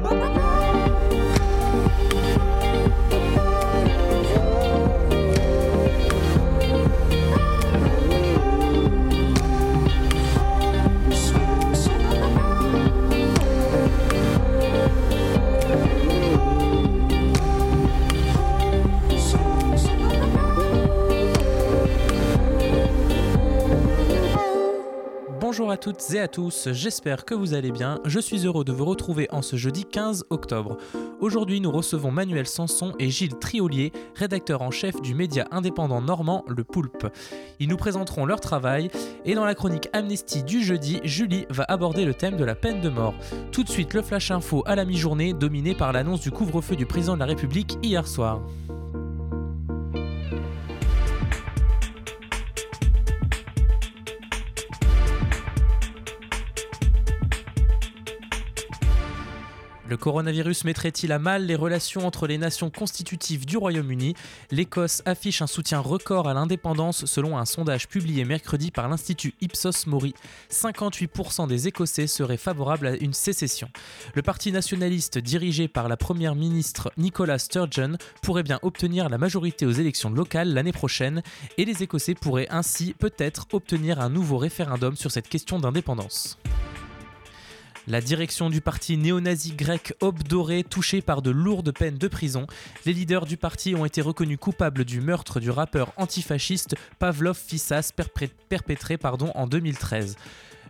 Oh. Bonjour à toutes et à tous, j'espère que vous allez bien. Je suis heureux de vous retrouver en ce jeudi 15 octobre. Aujourd'hui, nous recevons Manuel Sanson et Gilles Triolier, rédacteurs en chef du média indépendant normand Le Poulpe. Ils nous présenteront leur travail et dans la chronique Amnesty du jeudi, Julie va aborder le thème de la peine de mort. Tout de suite, le flash info à la mi-journée, dominé par l'annonce du couvre-feu du président de la République hier soir. Le coronavirus mettrait-il à mal les relations entre les nations constitutives du Royaume-Uni? L'Écosse affiche un soutien record à l'indépendance selon un sondage publié mercredi par l'Institut Ipsos Mori. 58% des Écossais seraient favorables à une sécession. Le parti nationaliste dirigé par la première ministre Nicola Sturgeon pourrait bien obtenir la majorité aux élections locales l'année prochaine et les Écossais pourraient ainsi peut-être obtenir un nouveau référendum sur cette question d'indépendance. La direction du parti néo-nazi grec Obdoré, touché par de lourdes peines de prison. Les leaders du parti ont été reconnus coupables du meurtre du rappeur antifasciste Pavlov Fissas perpétré en 2013.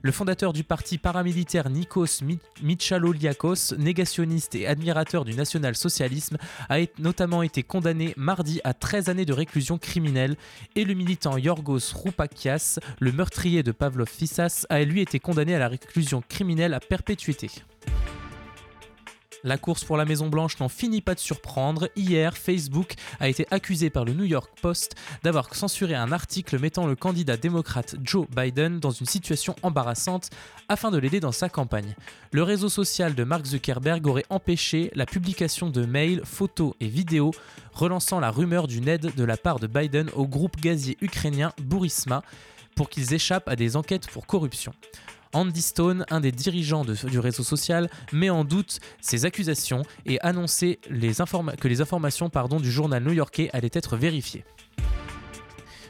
Le fondateur du parti paramilitaire Nikos Michaloliakos, négationniste et admirateur du national-socialisme, a notamment été condamné mardi à 13 années de réclusion criminelle et le militant Yorgos Roupakias, le meurtrier de Pavlov Fissas, a lui été condamné à la réclusion criminelle à perpétuité. La course pour la Maison Blanche n'en finit pas de surprendre. Hier, Facebook a été accusé par le New York Post d'avoir censuré un article mettant le candidat démocrate Joe Biden dans une situation embarrassante afin de l'aider dans sa campagne. Le réseau social de Mark Zuckerberg aurait empêché la publication de mails, photos et vidéos relançant la rumeur d'une aide de la part de Biden au groupe gazier ukrainien Burisma pour qu'ils échappent à des enquêtes pour corruption. Andy Stone, un des dirigeants du réseau social, met en doute ces accusations et annonce que les informations du journal new-yorkais allaient être vérifiées.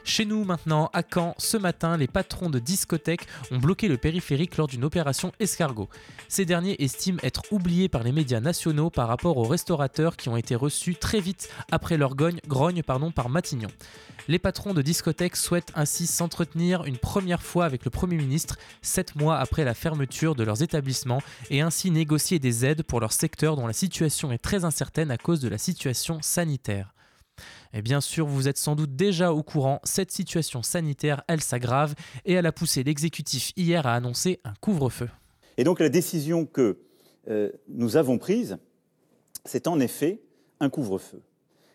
Chez nous maintenant, à Caen, ce matin, les patrons de discothèques ont bloqué le périphérique lors d'une opération escargot. Ces derniers estiment être oubliés par les médias nationaux par rapport aux restaurateurs qui ont été reçus très vite après leur grogne, grogne pardon, par Matignon. Les patrons de discothèques souhaitent ainsi s'entretenir une première fois avec le Premier ministre, sept mois après la fermeture de leurs établissements, et ainsi négocier des aides pour leur secteur dont la situation est très incertaine à cause de la situation sanitaire. Et bien sûr, vous êtes sans doute déjà au courant, cette situation sanitaire, elle s'aggrave et elle a poussé l'exécutif hier à annoncer un couvre-feu. Et donc la décision que euh, nous avons prise, c'est en effet un couvre-feu.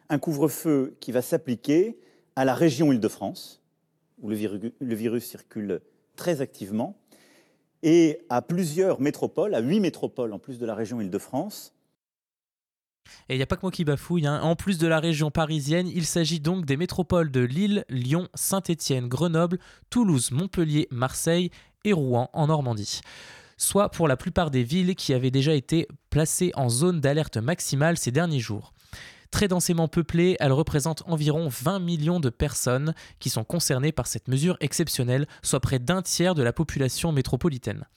Un couvre-feu qui va s'appliquer à la région Île-de-France, où le virus circule très activement, et à plusieurs métropoles, à huit métropoles en plus de la région Île-de-France, et il n'y a pas que moi qui bafouille, hein. en plus de la région parisienne, il s'agit donc des métropoles de Lille, Lyon, Saint-Étienne, Grenoble, Toulouse, Montpellier, Marseille et Rouen en Normandie. Soit pour la plupart des villes qui avaient déjà été placées en zone d'alerte maximale ces derniers jours. Très densément peuplées, elles représentent environ 20 millions de personnes qui sont concernées par cette mesure exceptionnelle, soit près d'un tiers de la population métropolitaine.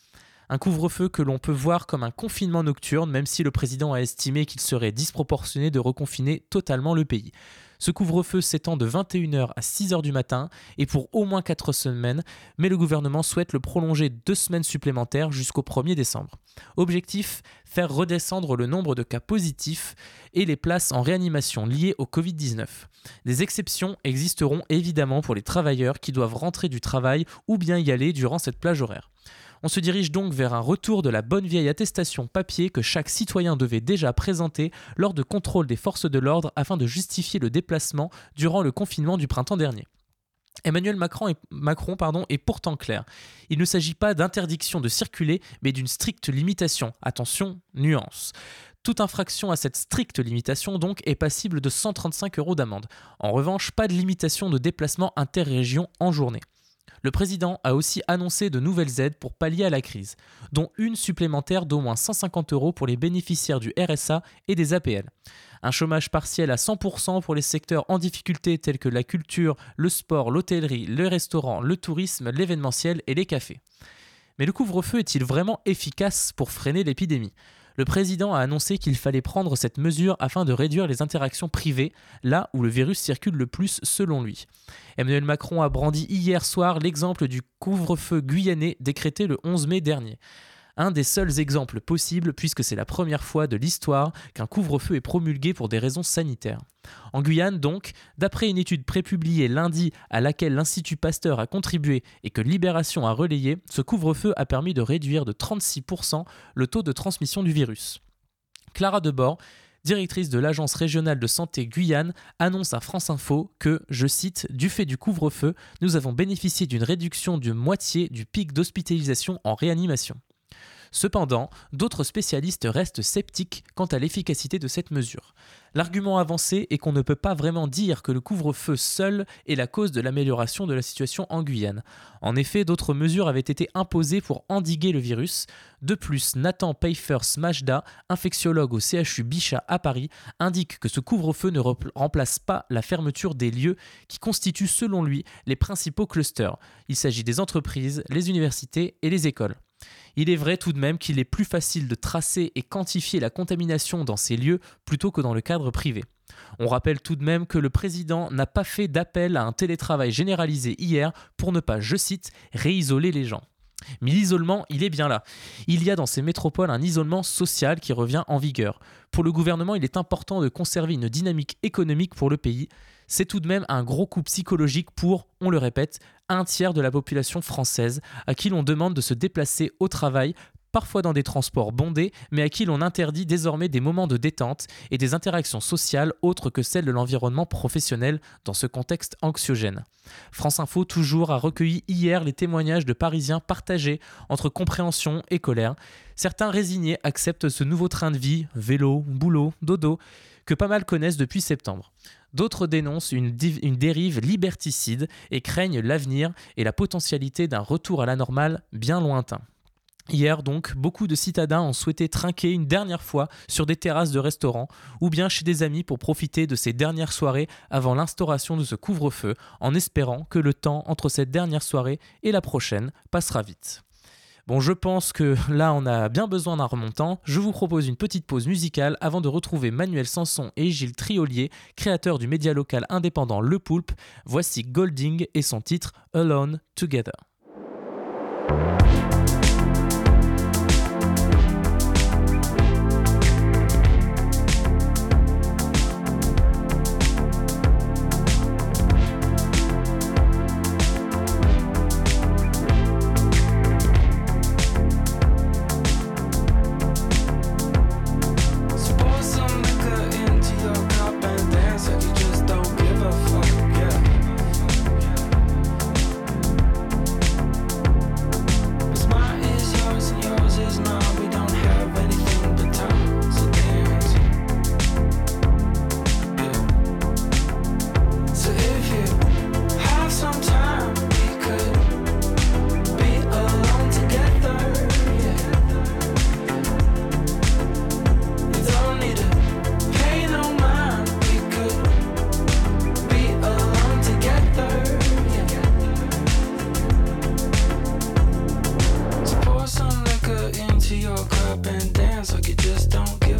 Un couvre-feu que l'on peut voir comme un confinement nocturne, même si le président a estimé qu'il serait disproportionné de reconfiner totalement le pays. Ce couvre-feu s'étend de 21h à 6h du matin et pour au moins 4 semaines, mais le gouvernement souhaite le prolonger deux semaines supplémentaires jusqu'au 1er décembre. Objectif faire redescendre le nombre de cas positifs et les places en réanimation liées au Covid-19. Des exceptions existeront évidemment pour les travailleurs qui doivent rentrer du travail ou bien y aller durant cette plage horaire. On se dirige donc vers un retour de la bonne vieille attestation papier que chaque citoyen devait déjà présenter lors de contrôle des forces de l'ordre afin de justifier le déplacement durant le confinement du printemps dernier. Emmanuel Macron est, pourtant clair. Il ne s'agit pas d'interdiction de circuler, mais d'une stricte limitation. Attention, nuance. Toute infraction à cette stricte limitation donc est passible de 135 euros d'amende. En revanche, pas de limitation de déplacement interrégion en journée. Le président a aussi annoncé de nouvelles aides pour pallier à la crise, dont une supplémentaire d'au moins 150 euros pour les bénéficiaires du RSA et des APL. Un chômage partiel à 100% pour les secteurs en difficulté tels que la culture, le sport, l'hôtellerie, le restaurant, le tourisme, l'événementiel et les cafés. Mais le couvre-feu est-il vraiment efficace pour freiner l'épidémie? Le président a annoncé qu'il fallait prendre cette mesure afin de réduire les interactions privées, là où le virus circule le plus selon lui. Emmanuel Macron a brandi hier soir l'exemple du couvre-feu guyanais décrété le 11 mai dernier un des seuls exemples possibles puisque c'est la première fois de l'histoire qu'un couvre-feu est promulgué pour des raisons sanitaires. En Guyane, donc, d'après une étude prépubliée lundi à laquelle l'Institut Pasteur a contribué et que Libération a relayé, ce couvre-feu a permis de réduire de 36% le taux de transmission du virus. Clara Debord, directrice de l'Agence régionale de santé Guyane, annonce à France Info que, je cite, du fait du couvre-feu, nous avons bénéficié d'une réduction de moitié du pic d'hospitalisation en réanimation. Cependant, d'autres spécialistes restent sceptiques quant à l'efficacité de cette mesure. L'argument avancé est qu'on ne peut pas vraiment dire que le couvre-feu seul est la cause de l'amélioration de la situation en Guyane. En effet, d'autres mesures avaient été imposées pour endiguer le virus. De plus, Nathan Pfeiffer Majda, infectiologue au CHU Bichat à Paris, indique que ce couvre-feu ne remplace pas la fermeture des lieux qui constituent selon lui les principaux clusters. Il s'agit des entreprises, les universités et les écoles. Il est vrai tout de même qu'il est plus facile de tracer et quantifier la contamination dans ces lieux plutôt que dans le cadre privé. On rappelle tout de même que le président n'a pas fait d'appel à un télétravail généralisé hier pour ne pas, je cite, réisoler les gens. Mais l'isolement, il est bien là. Il y a dans ces métropoles un isolement social qui revient en vigueur. Pour le gouvernement, il est important de conserver une dynamique économique pour le pays. C'est tout de même un gros coup psychologique pour, on le répète, un tiers de la population française à qui l'on demande de se déplacer au travail parfois dans des transports bondés, mais à qui l'on interdit désormais des moments de détente et des interactions sociales autres que celles de l'environnement professionnel dans ce contexte anxiogène. France Info toujours a recueilli hier les témoignages de Parisiens partagés entre compréhension et colère. Certains résignés acceptent ce nouveau train de vie, vélo, boulot, dodo, que pas mal connaissent depuis septembre. D'autres dénoncent une, une, dérive liberticide et craignent l'avenir et la potentialité d'un retour à la normale bien lointain. Hier donc, beaucoup de citadins ont souhaité trinquer une dernière fois sur des terrasses de restaurants ou bien chez des amis pour profiter de ces dernières soirées avant l'instauration de ce couvre-feu en espérant que le temps entre cette dernière soirée et la prochaine passera vite. Bon, je pense que là, on a bien besoin d'un remontant. Je vous propose une petite pause musicale avant de retrouver Manuel Sanson et Gilles Triolier, créateurs du média local indépendant Le Poulpe. Voici Golding et son titre Alone Together.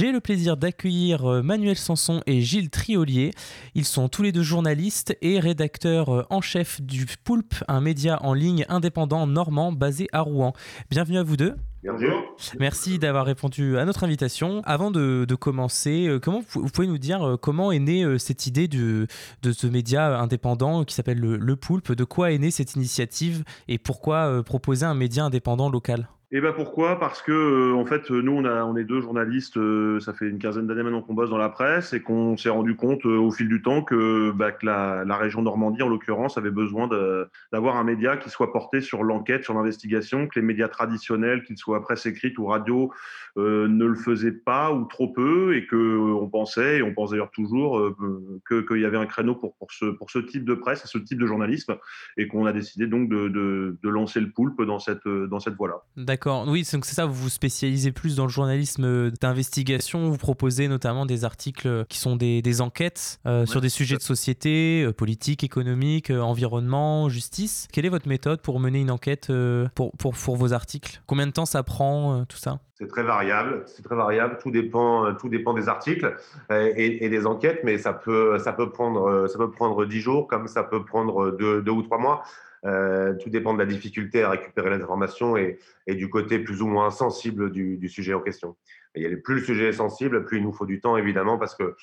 j'ai le plaisir d'accueillir euh, Manuel Sanson et Gilles Triolier. Ils sont tous les deux journalistes et rédacteurs euh, en chef du Poulpe, un média en ligne indépendant normand basé à Rouen. Bienvenue à vous deux. Merci d'avoir répondu à notre invitation. Avant de, commencer, euh, comment vous pouvez nous dire comment est née cette idée de, de ce média indépendant qui s'appelle le, le Poulpe? De quoi est née cette initiative et pourquoi proposer un média indépendant local? Et eh ben pourquoi? Parce que euh, en fait, nous on, a, on est deux journalistes, euh, ça fait une quinzaine d'années maintenant qu'on bosse dans la presse et qu'on s'est rendu compte euh, au fil du temps que, bah, que la, la, région Normandie en l'occurrence avait besoin d'avoir un média qui soit porté sur l'enquête, sur l'investigation, que les médias traditionnels, qu'ils soient presse écrite ou radio, ne le faisaient pas ou trop peu et que on pensait et on pense d'ailleurs toujours que qu'il y avait un créneau pour pour ce pour ce type de presse et ce type de journalisme et qu'on a décidé donc de, de, de lancer le poulpe dans cette dans cette voie là. D'accord. Oui, donc c'est ça, vous vous spécialisez plus dans le journalisme d'investigation. Vous proposez notamment des articles qui sont des, des enquêtes euh, sur des sujets de société, euh, politique, économique, euh, environnement, justice. Quelle est votre méthode pour mener une enquête pour, pour, pour, vos articles? Combien de temps ça prend, tout ça? C'est très variable, c'est très variable. Tout dépend, tout dépend des articles et, et, des enquêtes, mais ça peut, ça peut prendre, ça peut prendre dix jours, comme ça peut prendre deux, deux ou trois mois. Euh, tout dépend de la difficulté à récupérer les informations et, du côté plus ou moins sensible du, sujet en question. a, plus le sujet est sensible, plus il nous faut du temps, évidemment, parce que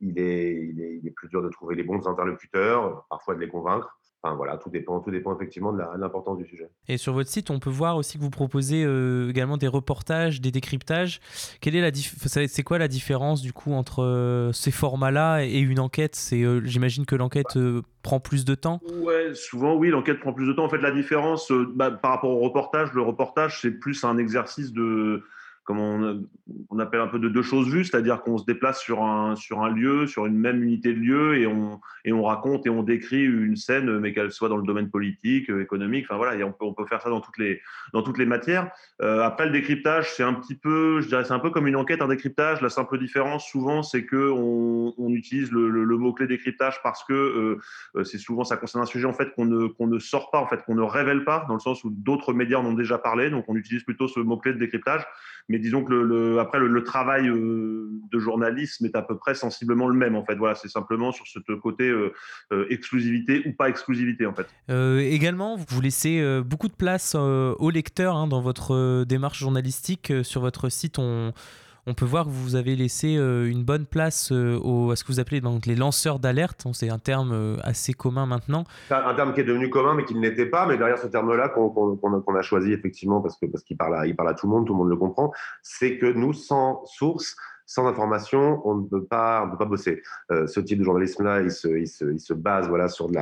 il est, il est plus dur de trouver les bons interlocuteurs, parfois de les convaincre voilà, tout dépend, tout dépend effectivement de l'importance du sujet. Et sur votre site, on peut voir aussi que vous proposez euh, également des reportages, des décryptages. Quelle est la c'est quoi la différence du coup entre euh, ces formats-là et une enquête? C'est, euh, j'imagine que l'enquête prend plus de temps? Ouais, souvent oui, l'enquête prend plus de temps. En fait, la différence bah, par rapport au reportage, le reportage c'est plus un exercice de comme on, appelle un peu de deux choses vues, c'est-à-dire qu'on se déplace sur un, sur un lieu, sur une même unité de lieu, et on, et on raconte et on décrit une scène, mais qu'elle soit dans le domaine politique, euh, économique, enfin voilà, et on peut, on peut faire ça dans toutes les, dans toutes les matières. Euh, après, le décryptage, c'est un petit peu, je dirais, c'est un peu comme une enquête, un décryptage. La simple différence, souvent, c'est que on, utilise le, le, mot-clé décryptage parce que euh, c'est souvent, ça concerne un sujet, en fait, qu'on ne, qu'on ne sort pas, en fait, qu'on ne révèle pas, dans le sens où d'autres médias en ont déjà parlé, donc on utilise plutôt ce mot-clé de décryptage. Mais disons que le, après le, travail euh, de journalisme est à peu près sensiblement le même en fait. Voilà, c'est simplement sur ce côté euh, euh, exclusivité ou pas exclusivité en fait. également, vous laissez beaucoup de place aux lecteurs hein, dans votre démarche journalistique. Sur votre site, on on peut voir que vous avez laissé euh, une bonne place euh, à ce que vous appelez donc les lanceurs d'alerte. C'est un terme euh, assez commun maintenant. Un terme qui est devenu commun, mais qui ne l'était pas. Mais derrière ce terme-là, qu'on a choisi effectivement, parce qu'il parce parle, parle à tout le monde, tout le monde le comprend, c'est que nous, sans source, sans information, on ne peut pas, on peut pas bosser. ce type de journalisme-là, il se, il, se, il se, base voilà, sur de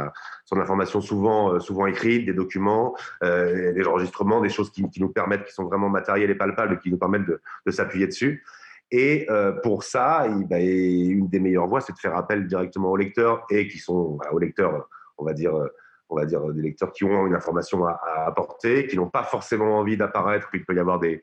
l'information souvent, souvent écrite, des documents, des enregistrements, des choses qui, nous permettent, qui sont vraiment matérielles et palpables, qui nous permettent de, de s'appuyer dessus. Et euh, pour ça, bah, une des meilleures voies, c'est de faire appel directement aux lecteurs et qui sont aux lecteurs, on va dire, on va dire des lecteurs qui ont une information à, apporter, qui n'ont pas forcément envie d'apparaître. Il peut y avoir des,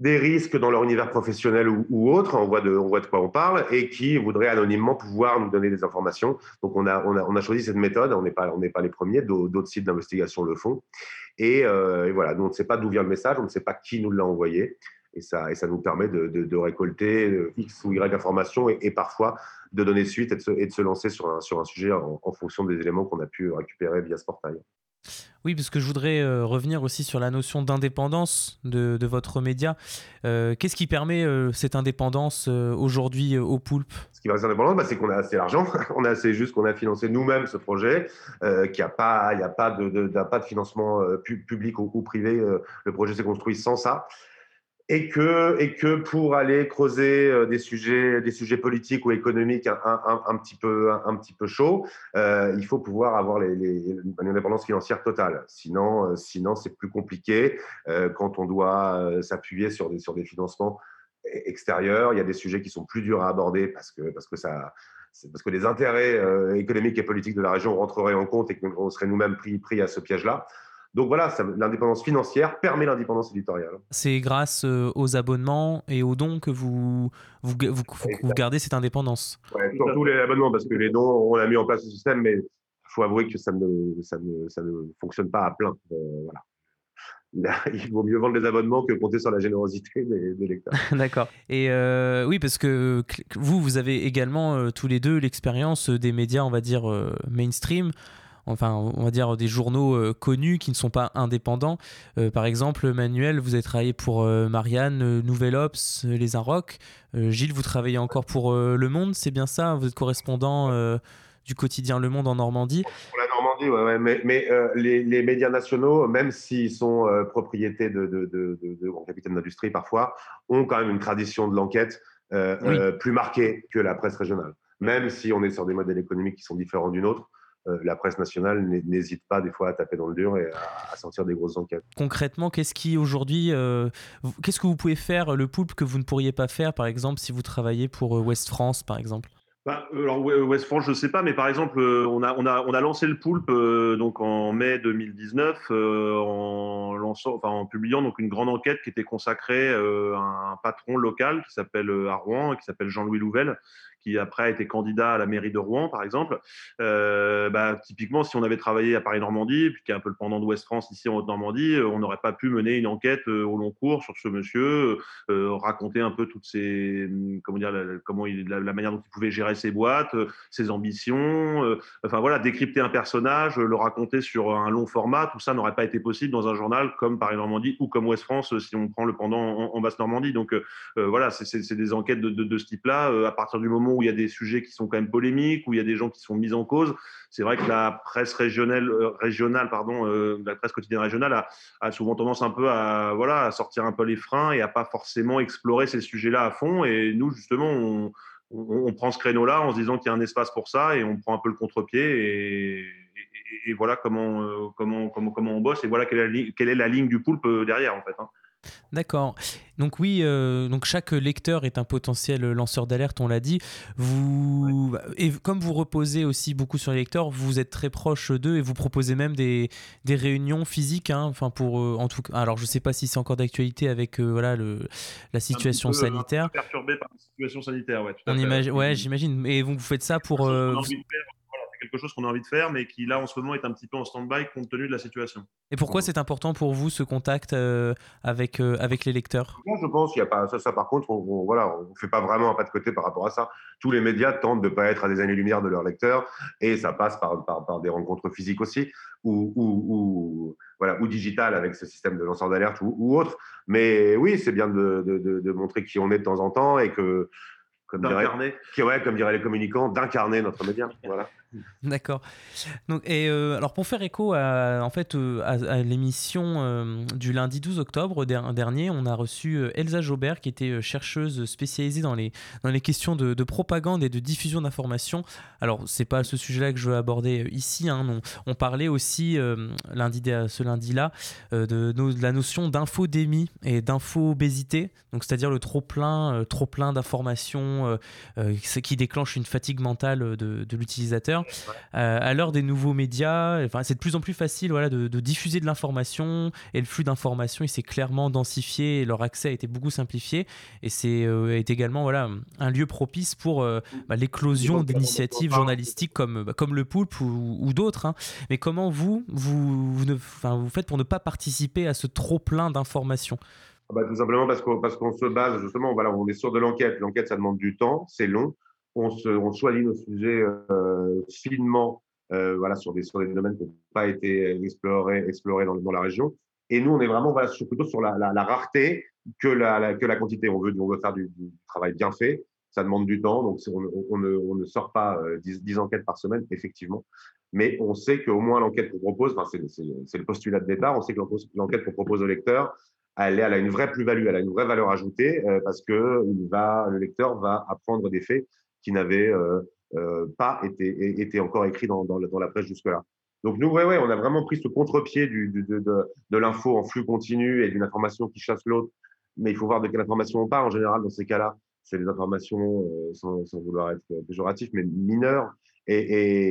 des risques dans leur univers professionnel ou, autre, on voit, de, on voit de quoi on parle, et qui voudraient anonymement pouvoir nous donner des informations. Donc on a, on a, on a choisi cette méthode, on n'est pas, pas les premiers, d'autres sites d'investigation le font. Et, euh, voilà, nous on ne sait pas d'où vient le message, on ne sait pas qui nous l'a envoyé et ça, et ça nous permet de, récolter euh, X ou Y informations et, parfois de donner suite et de se, et de se lancer sur un, sur un sujet en, fonction des éléments qu'on a pu récupérer via ce portail. Oui, parce que je voudrais euh, revenir aussi sur la notion d'indépendance de, votre média. Euh, qu'est-ce qui permet cette indépendance aujourd'hui au Poulpe? Ce qui permet cette indépendance, bah, c'est qu'on a assez d'argent. on a assez juste qu'on a financé nous-mêmes ce projet, qu'il n'y a, pas, de, financement public ou privé. le projet s'est construit sans ça et que, et que pour aller creuser euh, des sujets, des sujets politiques ou économiques un, un, un petit peu, un, petit peu chauds, euh, il faut pouvoir avoir une indépendance financière totale. Sinon, euh, sinon c'est plus compliqué quand on doit s'appuyer sur des, sur des financements extérieurs. Il y a des sujets qui sont plus durs à aborder parce que, parce que ça, parce que les intérêts économiques et politiques de la région rentreraient en compte et qu'on serait nous-mêmes pris, pris à ce piège-là. Donc voilà, l'indépendance financière permet l'indépendance éditoriale. C'est grâce euh, aux abonnements et aux dons que vous, vous, vous, gardez cette indépendance. Ouais, surtout les abonnements, parce que les dons, on a mis en place ce système, mais il faut avouer que ça ne, ça ne, ça ne fonctionne pas à plein. Euh, voilà. il vaut mieux vendre les abonnements que compter sur la générosité des, lecteurs. D'accord. Et euh, oui, parce que vous, vous avez également tous les deux l'expérience des médias, on va dire, mainstream enfin, on va dire des journaux connus qui ne sont pas indépendants. par exemple, Manuel, vous avez travaillé pour Marianne, Nouvelle Ops, Les Inrocks. Gilles, vous travaillez encore pour Le Monde, c'est bien ça? Vous êtes correspondant du quotidien Le Monde en Normandie. Pour la Normandie, ouais, mais, mais les, médias nationaux, même s'ils sont propriétés de, de, de, de, grands capitaines d'industrie parfois, ont quand même une tradition de l'enquête plus marquée que la presse régionale même si on est sur des modèles économiques qui sont différents d'une autre. Euh, la presse nationale n'hésite pas des fois à taper dans le dur et à, sortir des grosses enquêtes. Concrètement, qu'est-ce qui aujourd'hui, euh, qu'est-ce que vous pouvez faire le poulpe que vous ne pourriez pas faire, par exemple, si vous travaillez pour euh, West France, par exemple? Bah, alors West France, je ne sais pas, mais par exemple, on a, on a, on a lancé le poulpe donc en mai 2019 en, lançant, enfin, en publiant donc une grande enquête qui était consacrée à un patron local qui s'appelle à Rouen, qui s'appelle Jean-Louis Louvel, qui après a été candidat à la mairie de Rouen, par exemple. Euh, bah, typiquement, si on avait travaillé à Paris-Normandie, puis qui est un peu le pendant d'Ouest France ici en Haute-Normandie, euh, on n'aurait pas pu mener une enquête euh, au long cours sur ce monsieur, raconter un peu toutes ses, hum, comment dire, la, comment la, manière dont il pouvait gérer ses boîtes, ses ambitions, enfin voilà, décrypter un personnage, le raconter sur un long format, tout ça n'aurait pas été possible dans un journal comme Paris-Normandie ou comme Ouest France si on prend le pendant en, Basse-Normandie. Donc voilà, c'est des enquêtes de, de, de ce type-là. à partir du moment où il y a des sujets qui sont quand même polémiques, où il y a des gens qui sont mis en cause. C'est vrai que la presse régionale, euh, régionale pardon, euh, la presse quotidienne régionale a, souvent tendance un peu à, voilà, à sortir un peu les freins et à pas forcément explorer ces sujets-là à fond. Et nous, justement, on, prend ce créneau-là en se disant qu'il y a un espace pour ça et on prend un peu le contre-pied et, voilà comment, euh, comment, comment, comment on bosse et voilà quelle est la, quelle est la ligne du poulpe derrière en fait. Hein. D'accord. Donc oui, euh, donc chaque lecteur est un potentiel lanceur d'alerte, on l'a dit. Vous et comme vous reposez aussi beaucoup sur les lecteurs, vous êtes très proche d'eux et vous proposez même des, des réunions physiques. Hein, enfin pour euh, en tout alors je sais pas si c'est encore d'actualité avec euh, voilà le la situation sanitaire. Perturbé par la situation sanitaire, ouais. on imagine, ouais, j'imagine. Et vous, vous faites ça pour quelque chose qu'on a envie de faire, mais qui là en ce moment est un petit peu en stand-by compte tenu de la situation. Et pourquoi c'est important pour vous ce contact euh, avec, euh, avec les lecteurs? Je pense qu'il n'y a pas ça, ça. Par contre, on, voilà, on fait pas vraiment un pas de côté par rapport à ça. Tous les médias tentent de pas être à des années-lumière de leurs lecteurs, et ça passe par, par, par des rencontres physiques aussi, ou, ou, ou, voilà, ou digital avec ce système de lanceur d'alerte ou, ou, autre. Mais oui, c'est bien de, de, de, montrer qui on est de temps en temps et que comme dirait, qui, ouais, comme diraient les communicants, d'incarner notre média. Voilà. D'accord. Et euh, alors pour faire écho à, en fait, euh, à, l'émission euh, du lundi 12 octobre dernier, on a reçu Elsa Jaubert, qui était chercheuse spécialisée dans les, dans les questions de, propagande et de diffusion d'informations. Alors, c'est pas ce sujet-là que je veux aborder ici. Hein, On parlait aussi lundi, ce lundi-là de, la notion d'infodémie et d'infobésité, donc c'est-à-dire le trop plein, trop plein d'informations, qui déclenche une fatigue mentale de l'utilisateur. Euh, à l'heure des nouveaux médias, enfin, c'est de plus en plus facile voilà, de, diffuser de l'information et le flux d'informations il s'est clairement densifié et leur accès a été beaucoup simplifié et c'est euh, est également voilà, un lieu propice pour euh, bah, l'éclosion d'initiatives journalistiques comme, bah, comme le Poulpe ou, d'autres. Hein. Mais comment vous, vous, vous, vous faites pour ne pas participer à ce trop plein d'informations? Ah bah, tout simplement parce qu'on parce qu'on se base justement, voilà, on est sur de l'enquête. L'enquête, ça demande du temps, c'est long on, se, on choisit nos sujets euh, finement euh, voilà, sur, des, sur des domaines qui n'ont pas été explorés, explorés dans, la région. Et nous, on est vraiment voilà, sur, plutôt sur la, rareté que la, que la quantité. On veut, on veut faire du, du, travail bien fait. Ça demande du temps, donc on, on, ne, on ne, sort pas 10, euh, 10, enquêtes par semaine, effectivement. Mais on sait qu'au moins l'enquête qu'on propose, enfin, c'est le postulat de départ, on sait que l'enquête qu'on propose au lecteur, elle, elle, a une vraie plus-value, elle a une vraie valeur ajoutée euh, parce que il va, le lecteur va apprendre des faits qui n'avaient euh, euh, pas été, été encore écrits dans, dans, la presse jusque-là. Donc nous, ouais, ouais, on a vraiment pris ce contre-pied de, de, l'info en flux continu et d'une information qui chasse l'autre. Mais il faut voir de quelle information on parle. En général, dans ces cas-là, c'est des informations, euh, sans, sans, vouloir être péjoratif, mais mineures et,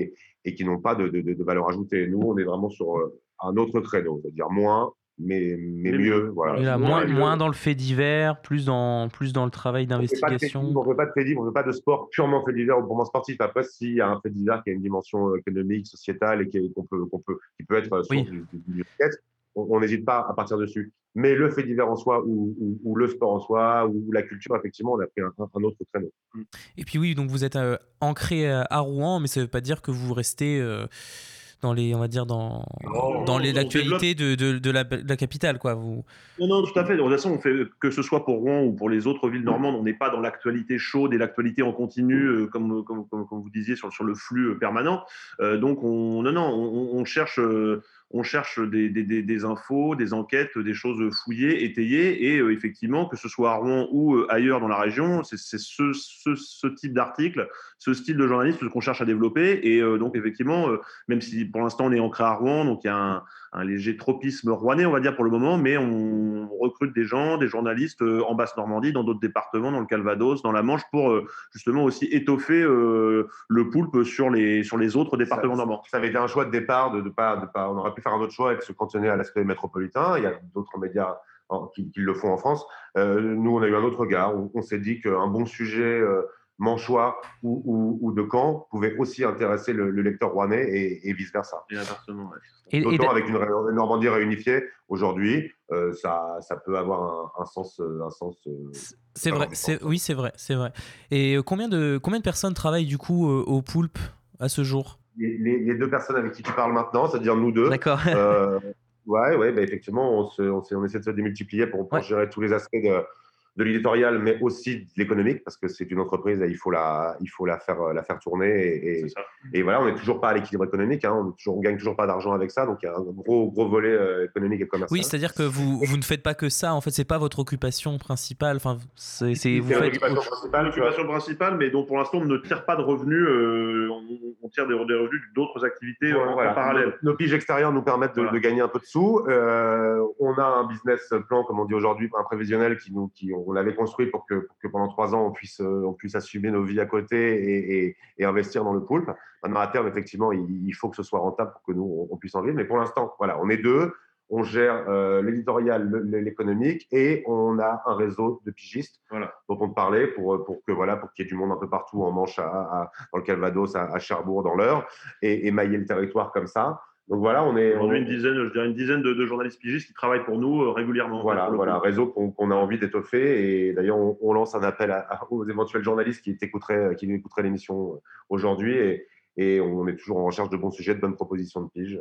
et, et qui n'ont pas de, de, valeur ajoutée. Nous, on est vraiment sur un autre créneau, c'est-à-dire moins, mais, mais mieux. Voilà. moins, moins dans le fait divers, plus dans, plus dans le travail d'investigation. On ne veut pas de fait divers, on ne veut pas de sport purement fait divers ou purement sportif. Après, s'il y a un fait divers qui a une dimension économique, sociétale et qui, peut, peut, qui peut être source du, du, on n'hésite pas à partir dessus. Mais le fait divers en soi, ou, ou, le sport en soi, ou la culture, effectivement, on a pris un, un autre créneau. Et puis oui, donc vous êtes euh, ancré à Rouen, mais ça ne veut pas dire que vous restez... Euh, dans les, on va dire dans, Non, dans l'actualité de, de, de la, de la capitale, quoi. Vous... Non, non, tout à fait. De toute façon, on fait, que ce soit pour Rouen ou pour les autres villes normandes, on n'est pas dans l'actualité chaude et l'actualité en continu, euh, comme, comme, comme, comme vous disiez, sur, sur le flux euh, permanent. Euh, donc, on, non, non, on, on cherche, on cherche des, infos, des enquêtes, des choses fouillées, étayées, et euh, effectivement, que ce soit à Rouen ou euh, ailleurs dans la région, c'est ce, type d'article, ce style de journalisme qu'on cherche à développer. Et euh, donc, effectivement, même si pour l'instant on est ancré à Rouen, donc il y a un, un léger tropisme rouennais, on va dire pour le moment, mais on recrute des gens, des journalistes euh, en Basse-Normandie, dans d'autres départements, dans le Calvados, dans la Manche, pour euh, justement aussi étoffer euh, le poulpe sur les, sur les autres départements normands. ça avait été un choix de départ de, de pas, de pas, on aurait pu faire un autre choix et se cantonner à l'aspect métropolitain. Il y a d'autres médias qui, qui le font en France. Euh, nous, on a eu un autre regard. On, on s'est dit qu'un bon sujet euh, manchois ou, ou, ou de Caen pouvait aussi intéresser le, le lecteur rouennais et, et vice versa. Et inversement, ouais. D'autant avec une, Normandie réunifiée aujourd'hui, euh, ça, ça peut avoir un, un sens, euh, un sens. euh, c'est vrai, on c'est, pense. oui, c'est vrai, c'est vrai. Et euh, combien de, combien de personnes travaillent du coup euh, au poulpe à ce jour? Les, les- les deux personnes avec qui tu parles maintenant, c'est-à-dire nous deux. D'accord. Euh, ouais, ouais, bah, effectivement, on, se- on, s'est- on essaie de se démultiplier pour, pour Ouais. gérer tous les aspects de, de l'éditorial, mais aussi de l'économique, parce que c'est une entreprise et il faut la, il faut la faire, la faire tourner. Et, voilà, on n'est toujours pas à l'équilibre économique, hein, on, toujours, on gagne toujours pas d'argent avec ça, donc il y a un gros, gros volet euh, économique et commercial. Oui, c'est-à-dire que vous, vous ne faites pas que ça. En fait, c'est pas votre occupation principale. Enfin, c'est, c'est- vous faites. l'occupation autre- principale. L'occupation principale, mais dont pour l'instant on ne tire pas de revenus, euh, on, on tire des, des revenus d'autres activités en- en, Voilà. parallèle. Nos, nos piges extérieures nous permettent de, Voilà. de gagner un peu de sous. Euh, on a un business plan, comme on dit aujourd'hui, un prévisionnel qui nous, qui on l'avait construit pour que, pour que pendant trois ans on puisse, euh, on puisse assumer nos vies à côté et, et- et investir dans le poulpe. Maintenant à terme, effectivement, il, il faut que ce soit rentable pour que nous on, on puisse en vivre. Mais pour l'instant, voilà, on est deux. On gère euh, l'éditorial, l'économique et on a un réseau de pigistes Voilà. dont on parlait pour, pour que voilà pour qu'il y ait du monde un peu partout en Manche, à, à- dans le Calvados, à, à Cherbourg, dans l'Eure et, et mailler le territoire comme ça. Donc voilà, on est Aujourd'hui, on- une dizaine, je dirais une dizaine de, de journalistes pigistes qui travaillent pour nous euh, régulièrement. voilà, voilà, réseau qu'on a envie d'étoffer. Et d'ailleurs, on, on lance un appel à- à- aux éventuels journalistes qui écouteraient, qui écouteraient l'émission aujourd'hui. Et, et on est toujours en recherche de bons sujets, de bonnes propositions de pige.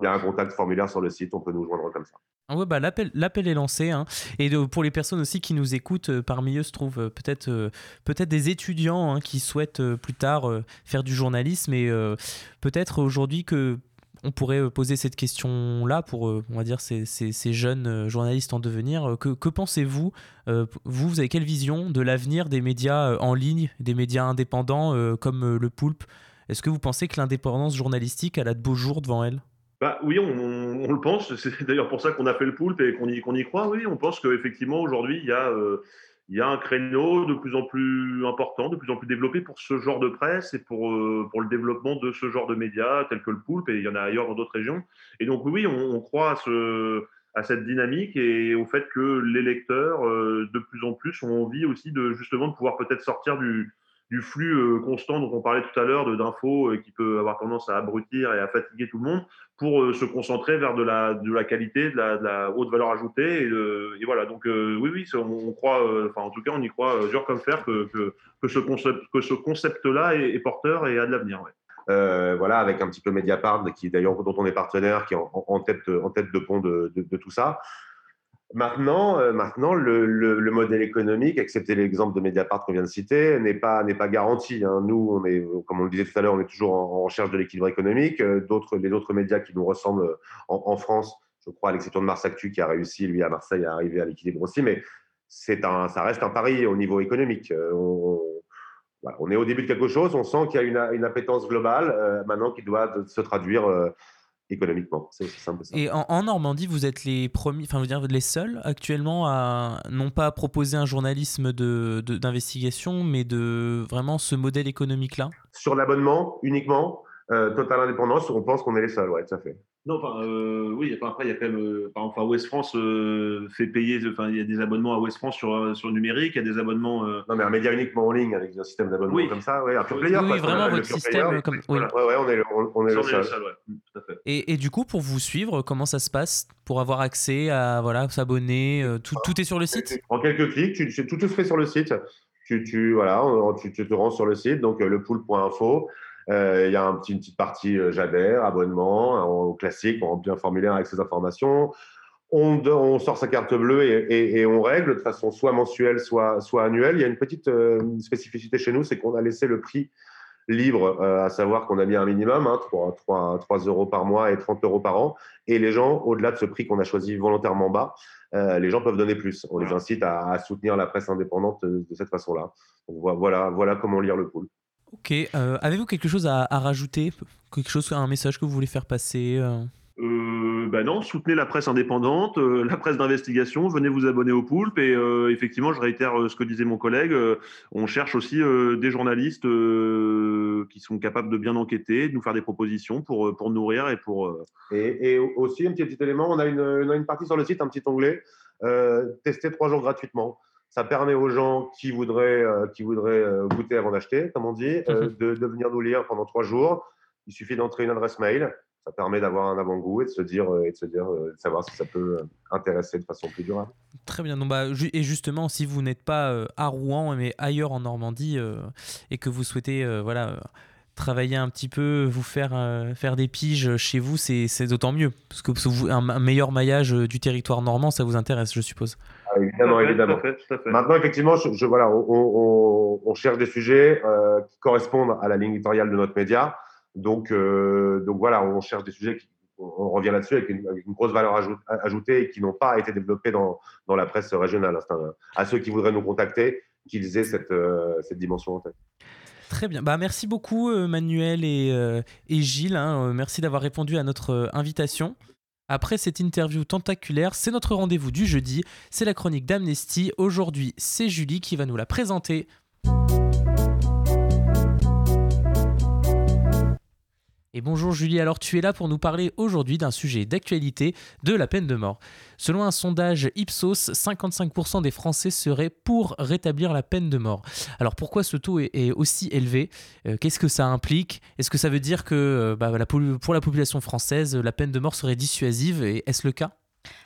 Il y a un contact formulaire sur le site, on peut nous joindre comme ça. Ah ouais, bah, l'appel, l'appel est lancé. hein. Et de- pour les personnes aussi qui nous écoutent, euh, parmi eux se trouvent euh, peut-être, euh, peut-être des étudiants hein, qui souhaitent euh, plus tard euh, faire du journalisme. Et euh, peut-être aujourd'hui que on pourrait euh, poser cette question-là pour, euh, on dire, ces, jeunes euh, journalistes en devenir. Que, pensez-vous Vous, vous avez quelle vision de l'avenir des médias en ligne, des médias indépendants comme le Poulpe? Est-ce que vous pensez que l'indépendance journalistique, a de beaux jours devant elle? Bah, oui, on, le pense. C'est d'ailleurs pour ça qu'on a fait le poulpe et qu'on y, croit. Oui, on pense qu'effectivement, aujourd'hui, il y, a, il y a un créneau de plus en plus important, de plus en plus développé pour ce genre de presse et pour, euh, pour le développement de ce genre de médias tels que le poulpe. Et il y en a ailleurs dans d'autres régions. Et donc, oui, on, croit à, ce, à cette dynamique et au fait que les lecteurs, euh, de plus en plus, ont envie aussi de justement de pouvoir peut-être sortir du, du flux euh, constant dont on parlait tout à l'heure d'infos euh, qui peut avoir tendance à abrutir et à fatiguer tout le monde pour euh, se concentrer vers de la, de la qualité, de la, de la haute valeur ajoutée. Et, voilà, donc oui, oui, on, croit, enfin en tout cas, on y croit dur comme fer que, que, que ce concept, concept-là est, est porteur et a de l'avenir. voilà, avec un petit peu Mediapart, qui d'ailleurs dont on est partenaire, qui est en, tête, en tête de pont de- de tout ça. Maintenant, euh, maintenant le, le- le modèle économique, excepté l'exemple de Mediapart qu'on vient de citer, n'est pas, pas garanti. hein. Nous, comme on le disait tout à l'heure, on est toujours en, recherche de l'équilibre économique. Euh, les autres médias qui nous ressemblent en, en France, je crois, à l'exception de Mars Actu, qui a réussi, lui, à Marseille, à arriver à l'équilibre aussi, mais un, ça reste un pari au niveau économique. Euh, on, est au début de quelque chose, on sent qu'il y a une, une appétence globale euh, maintenant qui doit se traduire euh, économiquement. C'est aussi simple que ça. Et en, en Normandie, vous êtes les premiers, enfin, dire, les seuls actuellement à non pas proposer un journalisme de, de- d'investigation, mais de vraiment ce modèle économique-là? Sur l'abonnement uniquement, euh, totale indépendance, on pense qu'on est les seuls, ouais, tout à fait. Non, enfin, euh, oui, enfin, après, il y a quand même, euh, par enfin, West France euh, fait payer, enfin, il y a des abonnements à West France sur, euh, sur le numérique, il y a des abonnements. euh, Non, mais un média uniquement en ligne avec un système d'abonnement Oui. comme ça, ouais, un pure Oui, player. oui, quoi, vraiment votre système player. comme. oui. Ouais, ouais, on est, on, on est on seul. le seul, ouais. Mm, tout à fait. Et, et du coup, pour vous suivre, comment ça se passe pour avoir accès à voilà s'abonner euh, tout, tout est sur le site? En quelques clics, tu, tu- tout se fait sur le site. Tu, tu, voilà, tu, tu te rends sur le site, donc lepool.info. il y a un petit, une petite partie j'adhère, abonnement, au classique, on remplit un formulaire avec ces informations. On, sort sa carte bleue et, on règle de façon soit mensuelle, soit, soit annuelle. Il y a une petite spécificité chez nous, c'est qu'on a laissé le prix libre, à savoir qu'on a mis un minimum, hein, 3, 3, 3, euros par mois et 30 euros par an. Et les gens, au-delà de ce prix qu'on a choisi volontairement bas, euh, les gens peuvent donner plus. On les incite à, soutenir la presse indépendante de, cette façon-là. Voilà, voilà comment lire le pool. Ok. Euh, avez-vous quelque chose à, rajouter? Quelque chose, un message que vous voulez faire passer euh? Euh, bah non, soutenez la presse indépendante, euh, la presse d'investigation, venez vous abonner au Poulpe. Et euh, effectivement, je réitère ce que disait mon collègue, on cherche aussi des journalistes qui sont capables de bien enquêter, de nous faire des propositions pour, pour nourrir et pour... Et, aussi, un petit, petit élément, on a, une, une, partie sur le site, un petit onglet, tester trois jours gratuitement. Ça permet aux gens qui voudraient, qui voudraient goûter avant d'acheter, comme on dit, mhm. de, de venir nous lire pendant trois jours. Il suffit d'entrer une adresse mail ça permet d'avoir un avant-goût et de se dire, euh, et de, se dire euh, de savoir si ça peut euh, intéresser de façon plus durable. Très bien. Donc, bah, et justement, si vous n'êtes pas à Rouen, mais ailleurs en Normandie, et que vous souhaitez voilà, travailler un petit peu, vous faire, faire des piges chez vous, c'est d'autant mieux. Parce que vous, un, meilleur maillage du territoire normand, ça vous intéresse, je suppose. Ah, évidemment, évidemment. Maintenant, effectivement, je, voilà, on, on, cherche des sujets qui correspondent à la ligne éditoriale de notre média. Donc, euh, donc voilà, on cherche des sujets qui, on revient là-dessus avec, une, grosse valeur ajoutée et qui n'ont pas été développés dans, dans la presse régionale. à ceux qui voudraient nous contacter, qu'ils aient cette, euh, cette, dimension en tête. Très bien. Bah, merci beaucoup, euh, Manuel et, et Gilles. Hein. Merci d'avoir répondu à notre invitation. Après cette interview tentaculaire, c'est notre rendez-vous du jeudi. C'est la chronique d'Amnesty. Aujourd'hui, c'est Julie qui va nous la présenter. Et bonjour Julie, alors tu es là pour nous parler aujourd'hui d'un sujet d'actualité, de la peine de mort. Selon un sondage Ipsos, 55% des Français seraient pour rétablir la peine de mort. Alors pourquoi ce taux est, aussi élevé? Euh, Qu'est-ce que ça implique? Est-ce que ça veut dire que euh, bah, pour la population française, la peine de mort serait dissuasive? Et est-ce le cas?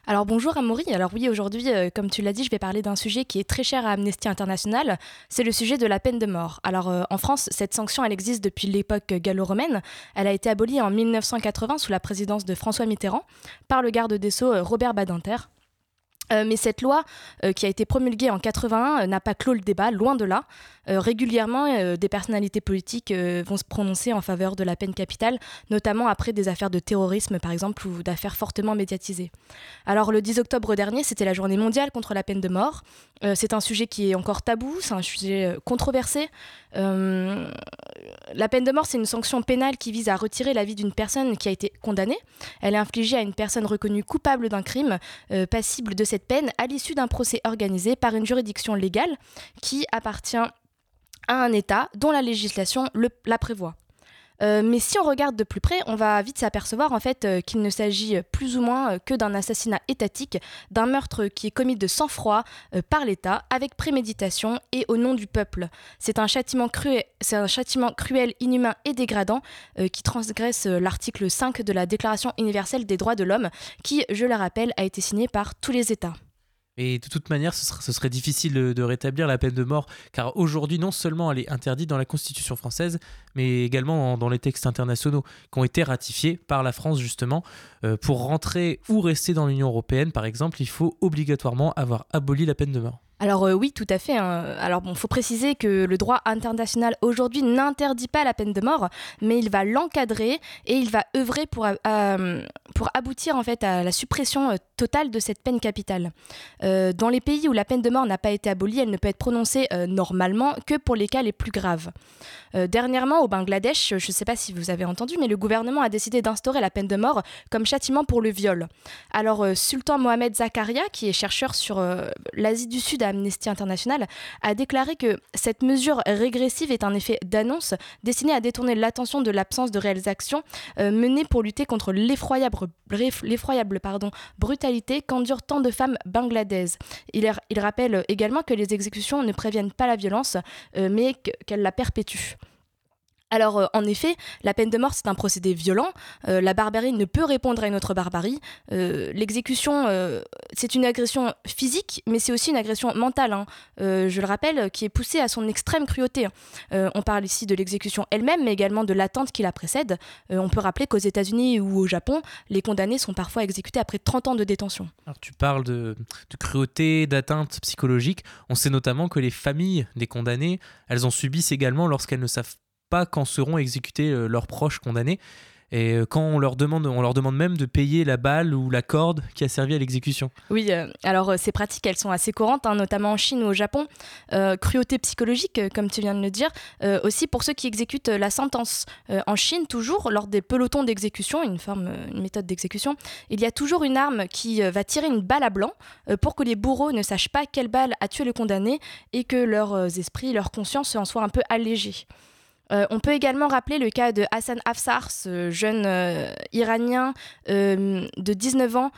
Alors bonjour Amaury, alors oui aujourd'hui euh, comme tu l'as dit je vais parler d'un sujet qui est très cher à Amnesty International, c'est le sujet de la peine de mort. Alors euh, en France cette sanction elle existe depuis l'époque gallo-romaine, elle a été abolie en 1980 sous la présidence de François Mitterrand par le garde des sceaux euh, Robert Badinter. Euh, mais cette loi, euh, qui a été promulguée en 81, euh, n'a pas clos le débat, loin de là. régulièrement, des personnalités politiques vont se prononcer en faveur de la peine capitale, notamment après des affaires de terrorisme, par exemple, ou d'affaires fortement médiatisées. Alors, le 10 octobre dernier, c'était la journée mondiale contre la peine de mort. c'est un sujet qui est encore tabou, c'est un sujet controversé. La peine de mort, c'est une sanction pénale qui vise à retirer la vie d'une personne qui a été condamnée. Elle est infligée à une personne reconnue coupable d'un crime, passible de cette peine à l'issue d'un procès organisé par une juridiction légale qui appartient à un État dont la législation la prévoit. Euh, mais si on regarde de plus près, on va vite s'apercevoir en fait euh, qu'il ne s'agit plus ou moins euh, que d'un assassinat étatique, d'un meurtre qui est commis de sang-froid par l'État, avec préméditation et au nom du peuple. C'est un châtiment cruel, un châtiment cruel, inhumain et dégradant qui transgresse l'article 5 de la Déclaration universelle des droits de l'homme, qui, je le rappelle, a été signé par tous les États. Et de toute manière, ce serait, difficile de, rétablir la peine de mort, car aujourd'hui, non seulement elle est interdite dans la Constitution française, mais également dans les textes internationaux qui ont été ratifiés par la France, justement. Euh, pour rentrer ou rester dans l'Union européenne, par exemple, il faut obligatoirement avoir aboli la peine de mort. Alors euh, oui, tout à fait. Hein. Alors bon, faut préciser que le droit international aujourd'hui n'interdit pas la peine de mort, mais il va l'encadrer et il va œuvrer pour, euh, pour aboutir en fait à la suppression euh, totale de cette peine capitale. dans les pays où la peine de mort n'a pas été abolie, elle ne peut être prononcée normalement que pour les cas les plus graves. dernièrement, au Bangladesh, je ne sais pas si vous avez entendu, mais le gouvernement a décidé d'instaurer la peine de mort comme châtiment pour le viol. Alors Sultan Mohamed Zakaria, qui est chercheur sur l'Asie du Sud Amnesty International, a déclaré que cette mesure régressive est un effet d'annonce destiné à détourner l'attention de l'absence de réelles actions euh, menées pour lutter contre l'effroyable brutalité qu'endurent tant de femmes bangladaises. Il, il, rappelle également que les exécutions ne préviennent pas la violence, euh, mais qu'elles la perpétuent. Alors, euh, en effet, la peine de mort, c'est un procédé violent. Euh, la barbarie ne peut répondre à une autre barbarie. Euh, l'exécution, c'est une agression physique, mais c'est aussi une agression mentale, hein. je le rappelle, qui est poussée à son extrême cruauté. on parle ici de l'exécution elle-même, mais également de l'attente qui la précède. on peut rappeler qu'aux États-Unis ou au Japon, les condamnés sont parfois exécutés après 30 ans de détention. Tu parles de, cruauté, d'atteinte psychologique. On sait notamment que les familles des condamnés, elles en subissent également lorsqu'elles ne savent pas quand seront exécutés euh, leurs proches condamnés. Et euh, quand on leur demande, on leur demande même de payer la balle ou la corde qui a servi à l'exécution. Oui, euh, alors ces pratiques, elles sont assez courantes, hein, notamment en Chine ou au Japon. cruauté psychologique, comme tu viens de le dire, aussi pour ceux qui exécutent la sentence. en Chine, toujours, lors des pelotons d'exécution, une forme, une méthode d'exécution, il y a toujours une arme qui va tirer une balle à blanc pour que les bourreaux ne sachent pas quelle balle a tué le condamné et que leurs esprits, leur conscience en soient un peu allégés. Euh, on peut également rappeler le cas de Hassan Afsar, ce jeune euh, Iranien euh, de 19 ans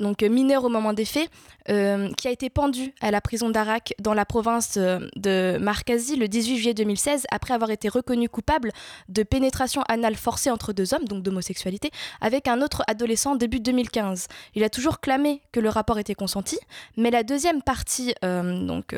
donc mineur au moment des faits, qui a été pendu à la prison d'Arak dans la province de Markazi le 18 juillet 2016 après avoir été reconnu coupable de pénétration anale forcée entre deux hommes, donc d'homosexualité, avec un autre adolescent début 2015. Il a toujours clamé que le rapport était consenti, mais la deuxième partie donc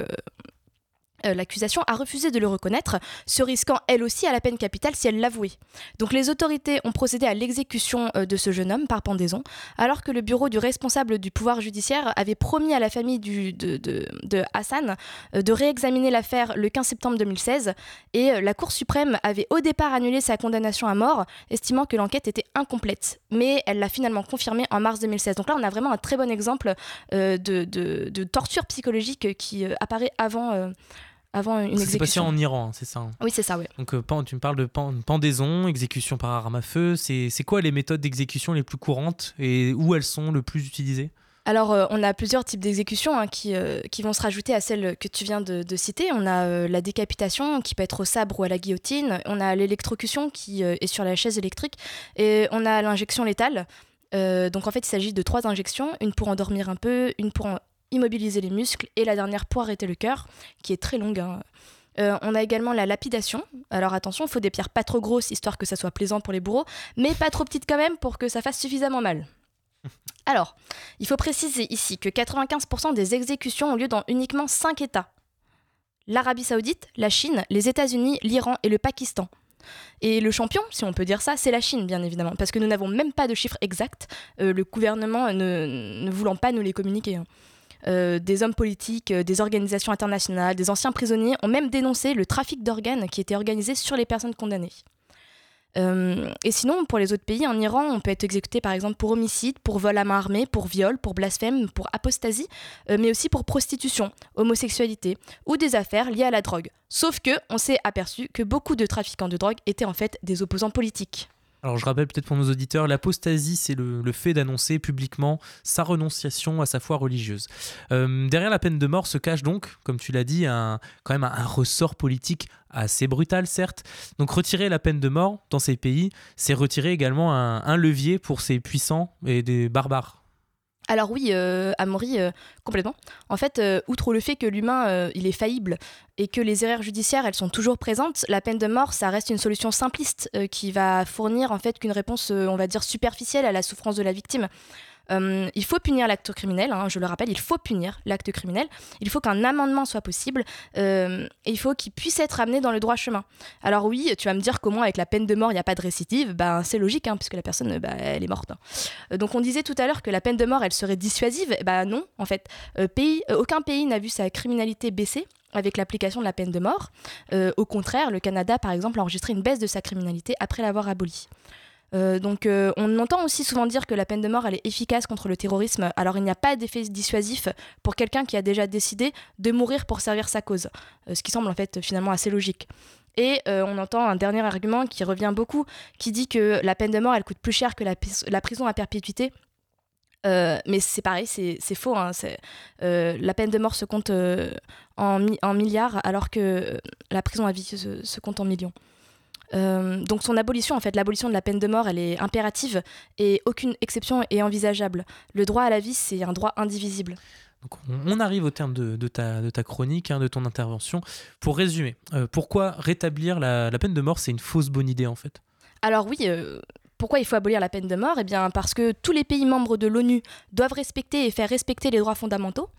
l'accusation a refusé de le reconnaître, se risquant elle aussi à la peine capitale si elle l'avouait. Donc les autorités ont procédé à l'exécution euh, de ce jeune homme par pendaison, alors que le bureau du responsable du pouvoir judiciaire avait promis à la famille de, Hassan euh, de réexaminer l'affaire le 15 septembre 2016, et la Cour suprême avait au départ annulé sa condamnation à mort, estimant que l'enquête était incomplète, mais elle l'a finalement confirmé en mars 2016. Donc là, on a vraiment un très bon exemple de, torture psychologique qui apparaît avant avant une exécution. C'est passé en Iran, hein, c'est ça hein. Oui, c'est ça, oui. Donc euh, tu me parles de pendaison, exécution par arme à feu. C'est quoi les méthodes d'exécution les plus courantes et où elles sont le plus utilisées? Alors, euh, on a plusieurs types d'exécutions hein, qui, euh, qui, vont se rajouter à celles que tu viens de, citer. On a la décapitation qui peut être au sabre ou à la guillotine. On a l'électrocution qui est sur la chaise électrique. Et on a l'injection létale. donc, en fait, il s'agit de trois injections une pour endormir un peu, une pour immobiliser les muscles et la dernière pour arrêter le cœur, qui est très longue. Hein. Euh, on a également la lapidation. Alors attention, il faut des pierres pas trop grosses histoire que ça soit plaisant pour les bourreaux, mais pas trop petites quand même pour que ça fasse suffisamment mal. Alors, il faut préciser ici que 95% des exécutions ont lieu dans uniquement 5 États. L'Arabie saoudite, la Chine, les États-Unis, l'Iran et le Pakistan. Et le champion, si on peut dire ça, c'est la Chine, bien évidemment, parce que nous n'avons même pas de chiffres exacts, euh, le gouvernement ne, ne, voulant pas nous les communiquer. Hein. Euh, des hommes politiques, euh, des organisations internationales, des anciens prisonniers ont même dénoncé le trafic d'organes qui était organisé sur les personnes condamnées. Euh, et sinon, pour les autres pays, en Iran, on peut être exécuté par exemple pour homicide, pour vol à main armée, pour viol, pour blasphème, pour apostasie, mais aussi pour prostitution, homosexualité ou des affaires liées à la drogue. Sauf que on s'est aperçu que beaucoup de trafiquants de drogue étaient en fait des opposants politiques. Alors je rappelle peut-être pour nos auditeurs, l'apostasie, c'est le, fait d'annoncer publiquement sa renonciation à sa foi religieuse. Euh, derrière la peine de mort se cache donc, comme tu l'as dit, quand même un, ressort politique assez brutal, certes. Donc retirer la peine de mort dans ces pays, c'est retirer également un levier pour ces puissants et des barbares. Alors oui, euh, Amaury, euh, complètement. En fait, euh, outre le fait que l'humain, euh, est faillible et que les erreurs judiciaires, elles sont toujours présentes, la peine de mort, ça reste une solution simpliste qui va fournir en fait qu'une réponse, on va dire, superficielle à la souffrance de la victime. Euh, il faut punir l'acte criminel, hein, je le rappelle, il faut punir l'acte criminel. Il faut qu'un amendement soit possible euh, et il faut qu'il puisse être amené dans le droit chemin. Alors oui, tu vas me dire comment avec la peine de mort, il n'y a pas de récidive. Ben, c'est logique, hein, puisque la personne, bah, elle est morte. Euh, donc on disait tout à l'heure que la peine de mort, elle serait dissuasive. Ben non, en fait. aucun pays n'a vu sa criminalité baisser avec l'application de la peine de mort. au contraire, le Canada, par exemple, a enregistré une baisse de sa criminalité après l'avoir abolie. Euh, donc euh, on entend aussi souvent dire que la peine de mort elle est efficace contre le terrorisme. Alors il n'y a pas d'effet dissuasif pour quelqu'un qui a déjà décidé de mourir pour servir sa cause, euh, ce qui semble en fait finalement assez logique. Et on entend un dernier argument qui revient beaucoup, qui dit que la peine de mort elle coûte plus cher que la, prison à perpétuité. mais c'est pareil, c'est faux. Hein, la peine de mort se compte en, en, milliards alors que la prison à vie se compte en millions. Euh, donc son abolition, en fait, l'abolition de la peine de mort, elle est impérative et aucune exception est envisageable. Le droit à la vie, c'est un droit indivisible. Donc on, arrive au terme de, ta, de ta, chronique, hein, de ton intervention. Pour résumer, euh, pourquoi rétablir la, peine de mort, c'est une fausse bonne idée en fait? Alors oui, euh, pourquoi il faut abolir la peine de mort? Eh bien parce que tous les pays membres de l'ONU doivent respecter et faire respecter les droits fondamentaux,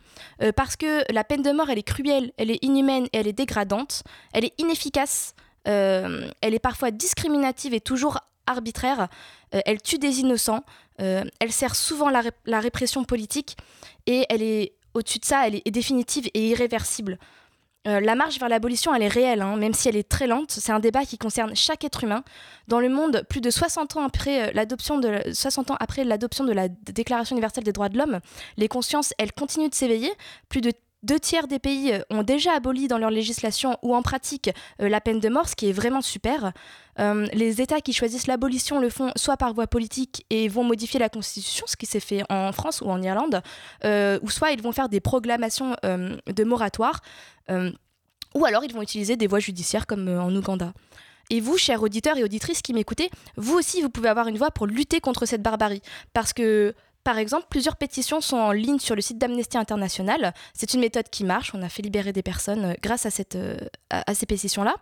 euh, parce que la peine de mort, elle est cruelle, elle est inhumaine et elle est dégradante, elle est inefficace, elle est parfois discriminative et toujours arbitraire, elle tue des innocents, elle sert souvent la, répression politique et elle est au-dessus de ça, elle est définitive et irréversible. Euh, la marche vers l'abolition, elle est réelle, hein, même si elle est très lente. C'est un débat qui concerne chaque être humain. Dans le monde, plus de 60 ans après euh, l'adoption de, 60 ans après l'adoption de la Déclaration universelle des droits de l'homme, les consciences, elles continuent de s'éveiller. Plus de deux tiers des pays euh, ont déjà aboli dans leur législation ou en pratique la peine de mort, ce qui est vraiment super. Euh, les États qui choisissent l'abolition le font soit par voie politique et vont modifier la Constitution, ce qui s'est fait en France ou en Irlande, euh, ou soit ils vont faire des proclamations euh, de moratoire, ou alors ils vont utiliser des voies judiciaires comme en Ouganda. Et vous, chers auditeurs et auditrices qui m'écoutez, vous aussi, vous pouvez avoir une voix pour lutter contre cette barbarie. Parce que par exemple, plusieurs pétitions sont en ligne sur le site d'Amnesty International. C'est une méthode qui marche. On a fait libérer des personnes euh, grâce à, cette, euh, à, ces pétitions-là.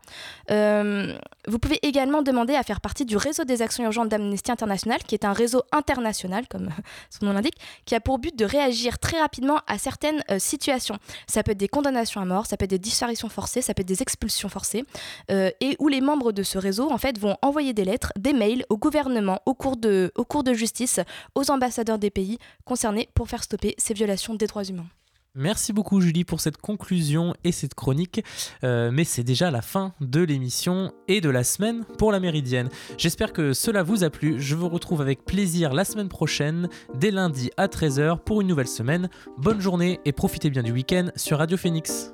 Euh, vous pouvez également demander à faire partie du réseau des actions urgentes d'Amnesty International, qui est un réseau international, comme son nom l'indique, qui a pour but de réagir très rapidement à certaines situations. Ça peut être des condamnations à mort, ça peut être des disparitions forcées, ça peut être des expulsions forcées, et où les membres de ce réseau, en fait, vont envoyer des lettres, des mails au gouvernement, au cours de, au cours de justice, aux ambassadeurs pays concernés pour faire stopper ces violations des droits humains. Merci beaucoup Julie pour cette conclusion et cette chronique. Euh, mais c'est déjà la fin de l'émission et de la semaine pour la Méridienne. J'espère que cela vous a plu. Je vous retrouve avec plaisir la semaine prochaine, dès lundi à 13h pour une nouvelle semaine. Bonne journée et profitez bien du week-end sur Radio Phoenix.